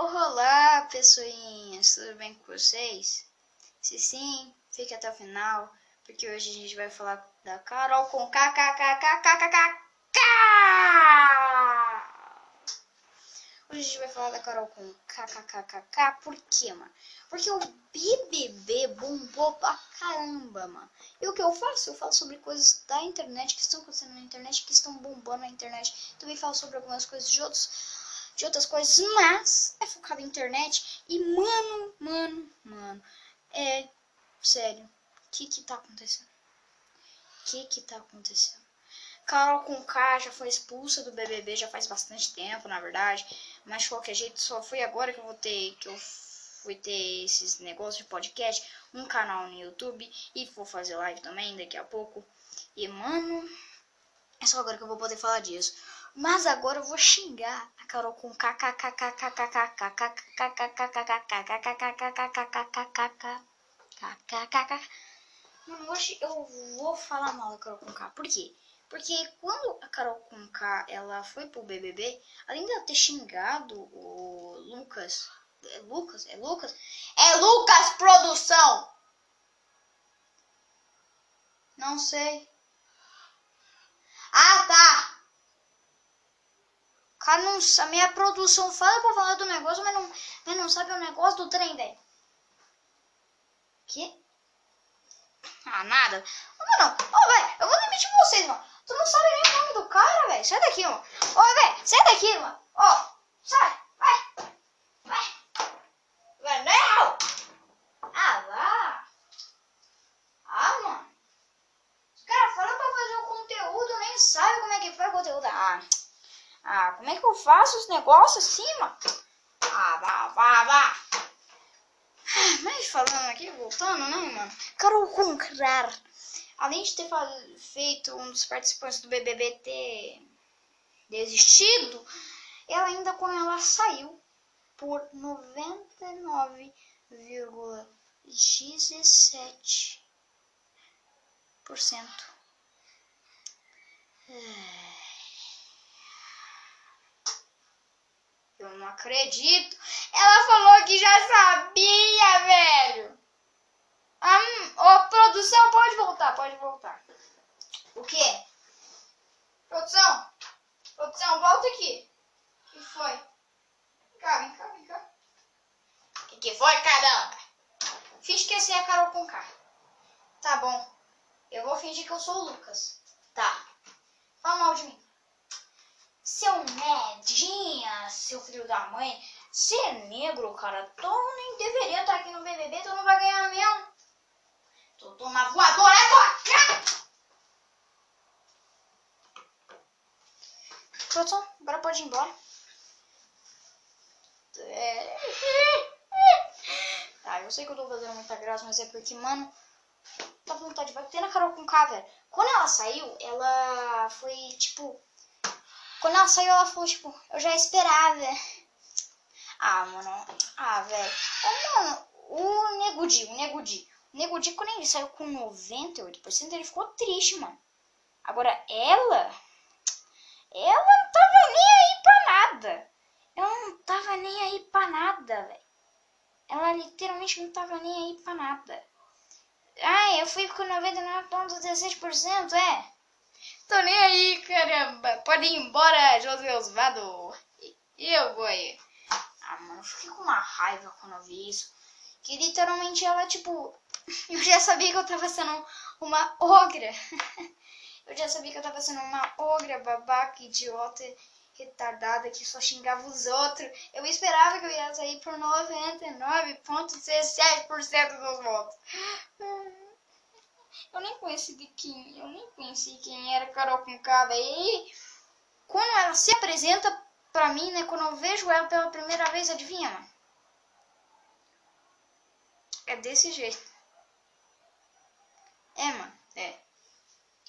Olá, pessoinhas, tudo bem com vocês? Se sim, fique até o final, porque hoje a gente vai falar da Carol com KKKKKKK. Hoje a gente vai falar da Carol com kkkk. Por quê, mano? Porque o BBB bombou pra caramba, mano. E o que eu faço? Eu falo sobre coisas da internet que estão acontecendo na internet, que estão bombando na internet. Também falo sobre algumas coisas de outros de outras coisas, mas é focado em internet. E mano, mano, mano, é sério, o que que tá acontecendo? O que que tá acontecendo? Carol com K já foi expulsa do BBB já faz bastante tempo, na verdade. Mas de qualquer jeito, só foi agora que eu vou ter, que eu fui ter esses negócios de podcast, um canal no YouTube e vou fazer live também daqui a pouco. E mano, é só agora que eu vou poder falar disso. Mas agora eu vou xingar a Carol com Mano, hoje eu vou falar mal da Carol com K. Por quê? Porque quando a Carol Conká ela foi pro BBB, além de ela ter xingado o Lucas, é Lucas, é Lucas, é Lucas Produção. Não sei. Ah, tá. Cara, não, a minha produção fala pra falar do negócio, mas não, mas não sabe o negócio do trem, velho. Que? Ah, nada. Não, não. Ô, velho, eu vou demitir vocês, mano. Tu não sabe nem o nome do cara, velho. Sai daqui, mano. Ô, velho, sai daqui, mano. Ó, sai. Vai. Vai. Vai, não. Ah, lá. Ah, mano. Os caras falam pra fazer o conteúdo, nem sabe como é que faz o conteúdo. Ah, ah como é faço os negócios assim, mano? Ah, vá, vá, vá. Ah, mas falando aqui, voltando, né, mano? Quero comprar além de ter feito um dos participantes do BBB ter desistido, ela ainda quando ela saiu por 99,17%. Eu não acredito. Ela falou que já sabia, velho. Hum, oh, produção, pode voltar, pode voltar. O quê? Produção, produção, volta aqui. O que foi? Vem cá, vem cá, vem cá. O que, que foi, caramba? Que você é a Carol com K. Tá bom. Eu vou fingir que eu sou o Lucas. Tá. Fala mal de mim. Seu medinha, seu filho da mãe. Você é negro, cara. Tu nem deveria estar aqui no BBB, tu não vai ganhar mesmo. Tô na voadora, é tua! Pronto, agora pode ir embora. É... Tá, eu sei que eu tô fazendo muita graça, mas é porque, mano, tá vontade de bater na Carol com K, velho. Quando ela saiu, ela foi, tipo... Quando ela saiu, ela falou, tipo, eu já esperava. Ah, mano. Ah, velho. mano, o Nego Di, o Nego Di. Nego Di, quando ele saiu com 98%, ele ficou triste, mano. Agora, ela... Ela não tava nem aí pra nada. Ela não tava nem aí pra nada, velho. Ela literalmente não tava nem aí pra nada. Ah, eu fui com 99,17%, é? Tô nem aí, caramba. Pode ir embora, José Osvaldo. E eu vou aí. Ah, mano, eu fiquei com uma raiva quando eu vi isso. Que literalmente ela, tipo, eu já sabia que eu tava sendo uma ogra. eu já sabia que eu tava sendo uma ogra, babaca, idiota, retardada, que só xingava os outros. Eu esperava que eu ia sair por 99,17% dos votos. Eu nem conheci de quem, eu nem conheci quem era Carol K, E quando ela se apresenta pra mim, né, quando eu vejo ela pela primeira vez, adivinha? É desse jeito. É, mano, é.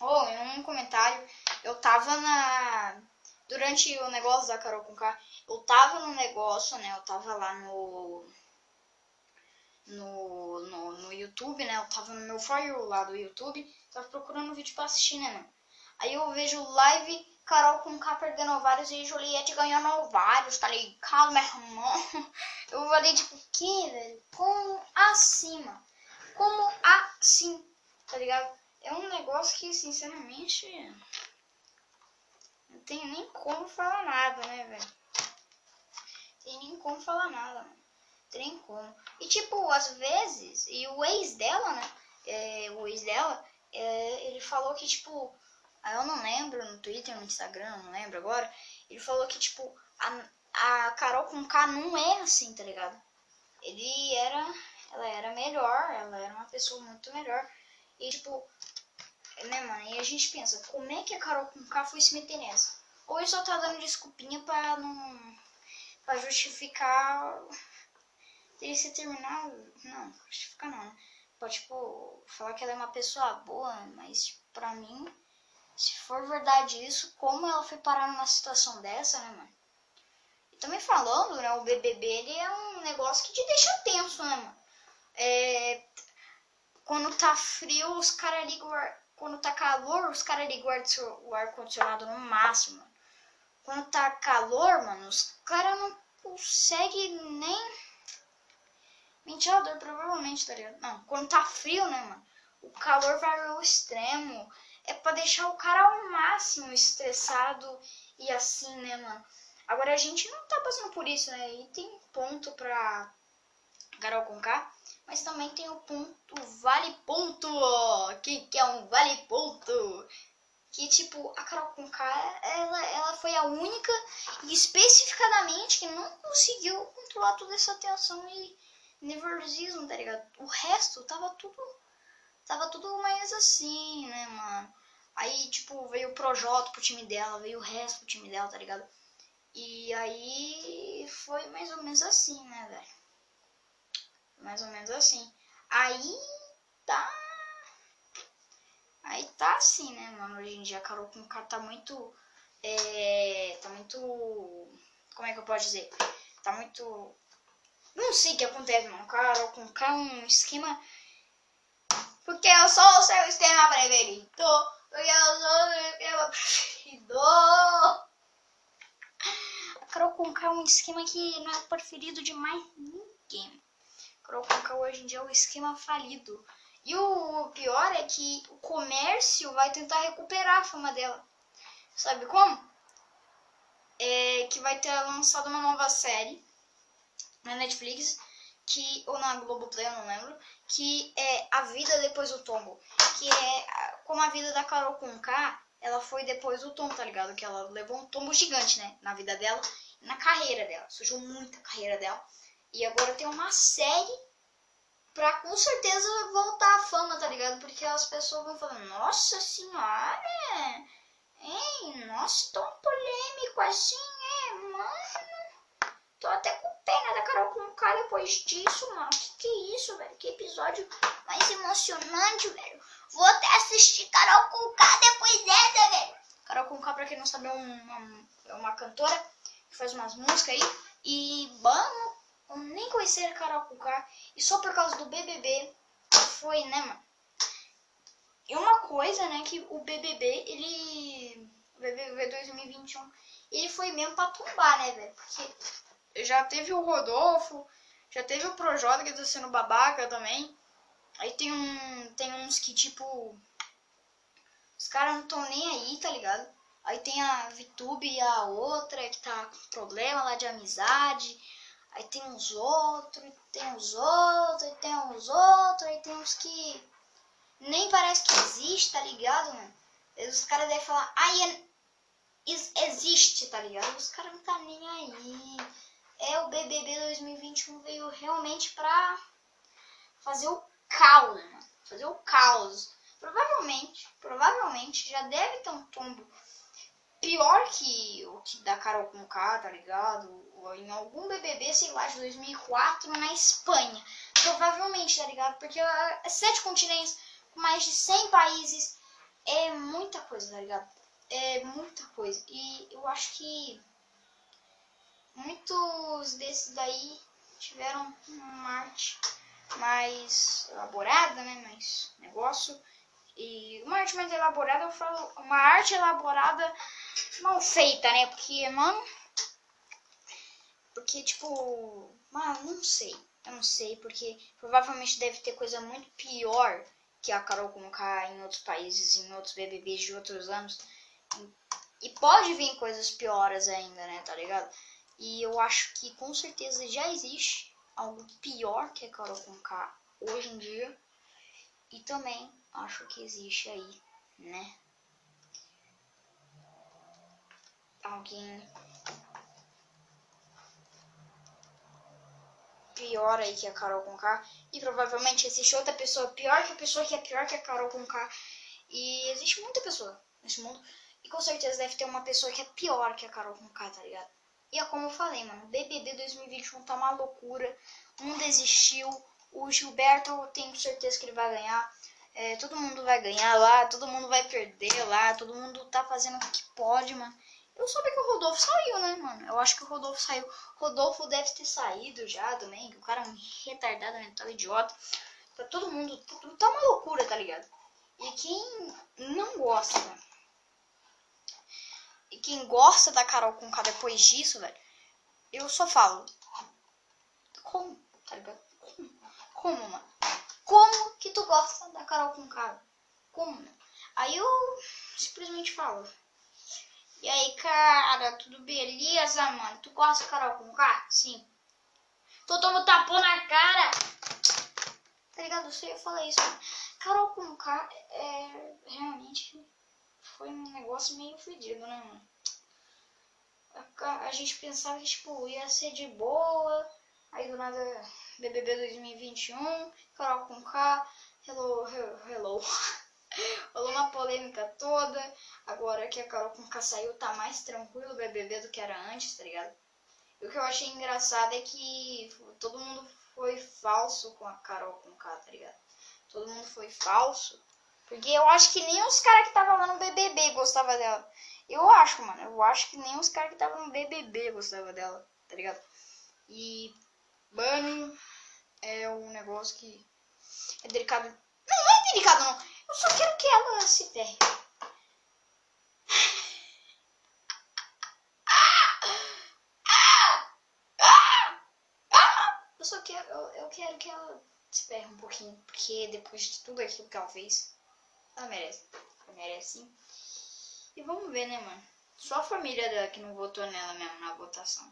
Ou, oh, em um comentário, eu tava na... Durante o negócio da Carol com K, eu tava no negócio, né? Eu tava lá. No, no, no YouTube, né? Eu tava no meu For You lá do YouTube. Tava procurando um vídeo pra assistir, né, mano? Aí eu vejo live Carol com K perdendo ovários e Juliette ganhando ovários, tá ligado, meu irmão? Eu falei, tipo, que, velho? Como assim, mano? Como assim, tá ligado? É um negócio que, sinceramente, não tem nem como falar nada, né, velho? Tem nem como falar nada, mano. Tem como. E, tipo, às vezes, e o ex dela, né? É, o ex dela, é, ele falou que, tipo, eu não lembro no Twitter, no Instagram, não lembro agora. Ele falou que, tipo, a, a Carol com K não é assim, tá ligado? Ele era. Ela era melhor, ela era uma pessoa muito melhor. E, tipo, né, mano? E a gente pensa, como é que a Carol com K foi se meter nessa? Ou ele só tá dando desculpinha pra não. pra justificar. Ele se terminar. Não, justificar não, né? Pode, tipo, falar que ela é uma pessoa boa, mas tipo, pra mim se for verdade isso, como ela foi parar numa situação dessa, né, mano? E também falando, né, o BBB, ele é um negócio que te deixa tenso, né, mano? É, quando tá frio, os caras ligam Quando tá calor, os caras ligam o ar-condicionado no máximo. Quando tá calor, mano, os caras não conseguem nem... Ventilador, provavelmente, tá ligado? Não, quando tá frio, né, mano? O calor vai ao extremo é pra deixar o cara ao máximo estressado e assim, né, mano? Agora a gente não tá passando por isso, né? E tem ponto pra Carol Conká, mas também tem o ponto vale ponto, que, que é um vale ponto. Que tipo, a Carol Conká, ela, ela foi a única especificadamente que não conseguiu controlar toda essa tensão e nervosismo, tá ligado? O resto tava tudo tava tudo mais assim, né, mano? Aí, tipo, veio o Projota pro time dela, veio o resto pro time dela, tá ligado? E aí foi mais ou menos assim, né, velho? Mais ou menos assim. Aí tá. Aí tá assim, né, mano? Hoje em dia a Carol com tá muito. É. Tá muito. Como é que eu posso dizer? Tá muito. Não sei o que acontece, mano. Carol com é um esquema porque eu sou o seu esquema preferido. Porque eu sou o seu esquema preferido. A Carol Conká é um esquema que não é preferido de mais ninguém. A Carol Conká hoje em dia é um esquema falido. E o pior é que o comércio vai tentar recuperar a fama dela. Sabe como? É que vai ter lançado uma nova série na Netflix que ou na Globoplay, eu não lembro, que é A Vida Depois do Tombo, que é como a vida da Carol com K, ela foi depois do tombo, tá ligado? Que ela levou um tombo gigante, né, na vida dela, na carreira dela, sujou muito a carreira dela. E agora tem uma série pra com certeza voltar à fama, tá ligado? Porque as pessoas vão falando, nossa senhora, hein, nossa, tão polêmico assim, é, mano. Tô até com pena da Carol com depois disso, mano. Que que é isso, velho? Que episódio mais emocionante, velho. Vou até assistir Carol com K depois dessa, velho. Carol com K, pra quem não sabe, é uma, é uma cantora que faz umas músicas aí. E, mano, eu nem conhecia a Carol com K. E só por causa do BBB foi, né, mano? E uma coisa, né, que o BBB, ele... O BBB 2021, ele foi mesmo pra tumbar, né, velho? Porque já teve o Rodolfo, já teve o Projota que tá sendo babaca também. Aí tem um. Tem uns que tipo. Os caras não estão nem aí, tá ligado? Aí tem a Vitube e a outra que tá com problema lá de amizade. Aí tem uns outros, tem uns outros, tem uns outros, aí tem uns que nem parece que existe, tá ligado, mano? Os caras devem falar, ai, existe, tá ligado? Os caras não tá nem aí é o BBB 2021 veio realmente pra fazer o caos, mano. Fazer o caos. Provavelmente, provavelmente já deve ter um tombo pior que o que da Carol com K, tá ligado? Ou em algum BBB, sei lá, de 2004 na Espanha. Provavelmente, tá ligado? Porque uh, sete continentes mais de 100 países é muita coisa, tá ligado? É muita coisa. E eu acho que muitos desses daí tiveram uma arte mais elaborada, né? Mais negócio. E uma arte mais elaborada, eu falo, uma arte elaborada mal feita, né? Porque, mano. Porque, tipo. Mano, não sei. Eu não sei, porque provavelmente deve ter coisa muito pior que a Carol Conká em outros países, em outros BBBs de outros anos. E pode vir coisas piores ainda, né? Tá ligado? E eu acho que com certeza já existe algo pior que a Carol Conká hoje em dia. E também acho que existe aí, né? Alguém pior aí que a Carol Conká. E provavelmente existe outra pessoa pior que a pessoa que é pior que a Carol Conká. E existe muita pessoa nesse mundo. E com certeza deve ter uma pessoa que é pior que a Carol Conká, tá ligado? E é como eu falei, mano. BBB 2021 tá uma loucura. Um desistiu. O Gilberto, eu tenho certeza que ele vai ganhar. É, todo mundo vai ganhar lá, todo mundo vai perder lá, todo mundo tá fazendo o que pode, mano. Eu soube que o Rodolfo saiu, né, mano? Eu acho que o Rodolfo saiu. Rodolfo deve ter saído já também, que o cara é um retardado mental, idiota. Tá todo mundo. Tá uma loucura, tá ligado? E quem não gosta. E quem gosta da Carol com K depois disso, velho, eu só falo. Como? Tá ligado? Como? Como, mano? Como que tu gosta da Carol com K? Como? Aí eu simplesmente falo. E aí, cara, tudo beleza, mano? Tu gosta de Carol com K? Sim. Tu toma tapão na cara. Tá ligado? Eu sei falar isso. Carol com K é foi um negócio meio fedido, né, mano? A, a, gente pensava que, tipo, ia ser de boa. Aí do nada, BBB 2021, Carol com K, hello, hello. Rolou uma polêmica toda. Agora que a Carol com K saiu, tá mais tranquilo o BBB do que era antes, tá ligado? E o que eu achei engraçado é que todo mundo foi falso com a Carol com K, tá ligado? Todo mundo foi falso. Porque eu acho que nem os caras que estavam lá no BBB gostavam dela. Eu acho, mano. Eu acho que nem os caras que estavam no BBB gostavam dela, tá ligado? E, mano, é um negócio que é delicado. Não, não é delicado, não. Eu só quero que ela se ferre. Eu só quero, eu, eu quero que ela se ferre um pouquinho, porque depois de tudo aquilo que ela fez, ela merece. Ela merece sim. E vamos ver, né, mano? Só a família dela que não votou nela mesmo na votação.